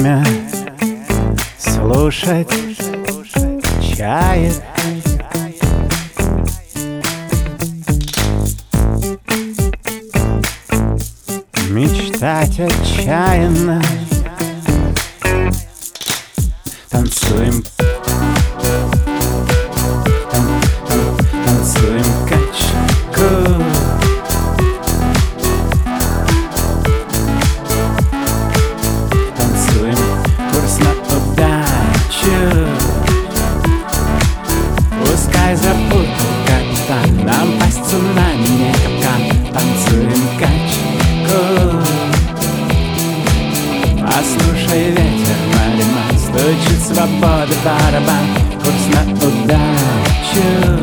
время слушать чаек. Мечтать отчаянно барабан Курс на удачу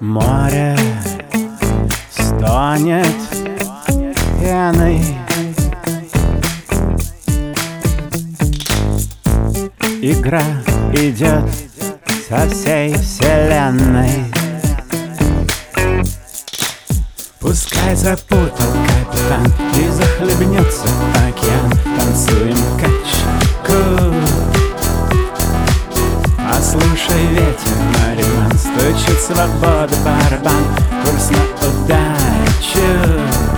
Море стонет пеной. Игра идет со всей вселенной. Пускай запутал капитан И захлебнется мариман Стучит свобода барабан Курс на удачу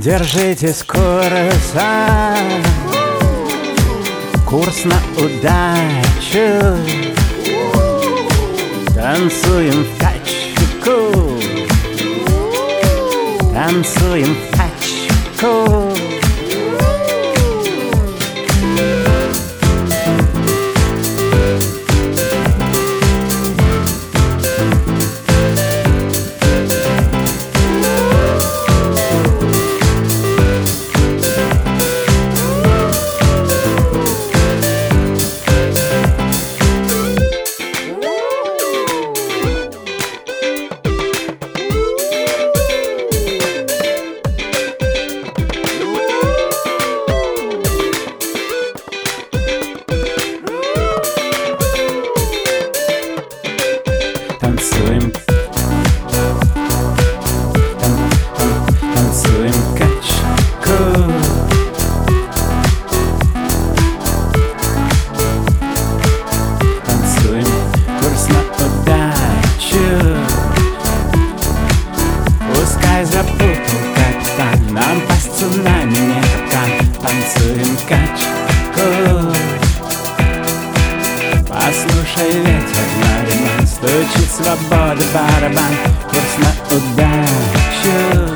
Держитесь курса Курс на удачу. Танцуем в качку Танцуем в качку я запутал капитан Нам по сценам не там. Танцуем качку Послушай ветер на ремонт. Стучит свобода барабан Курс на удачу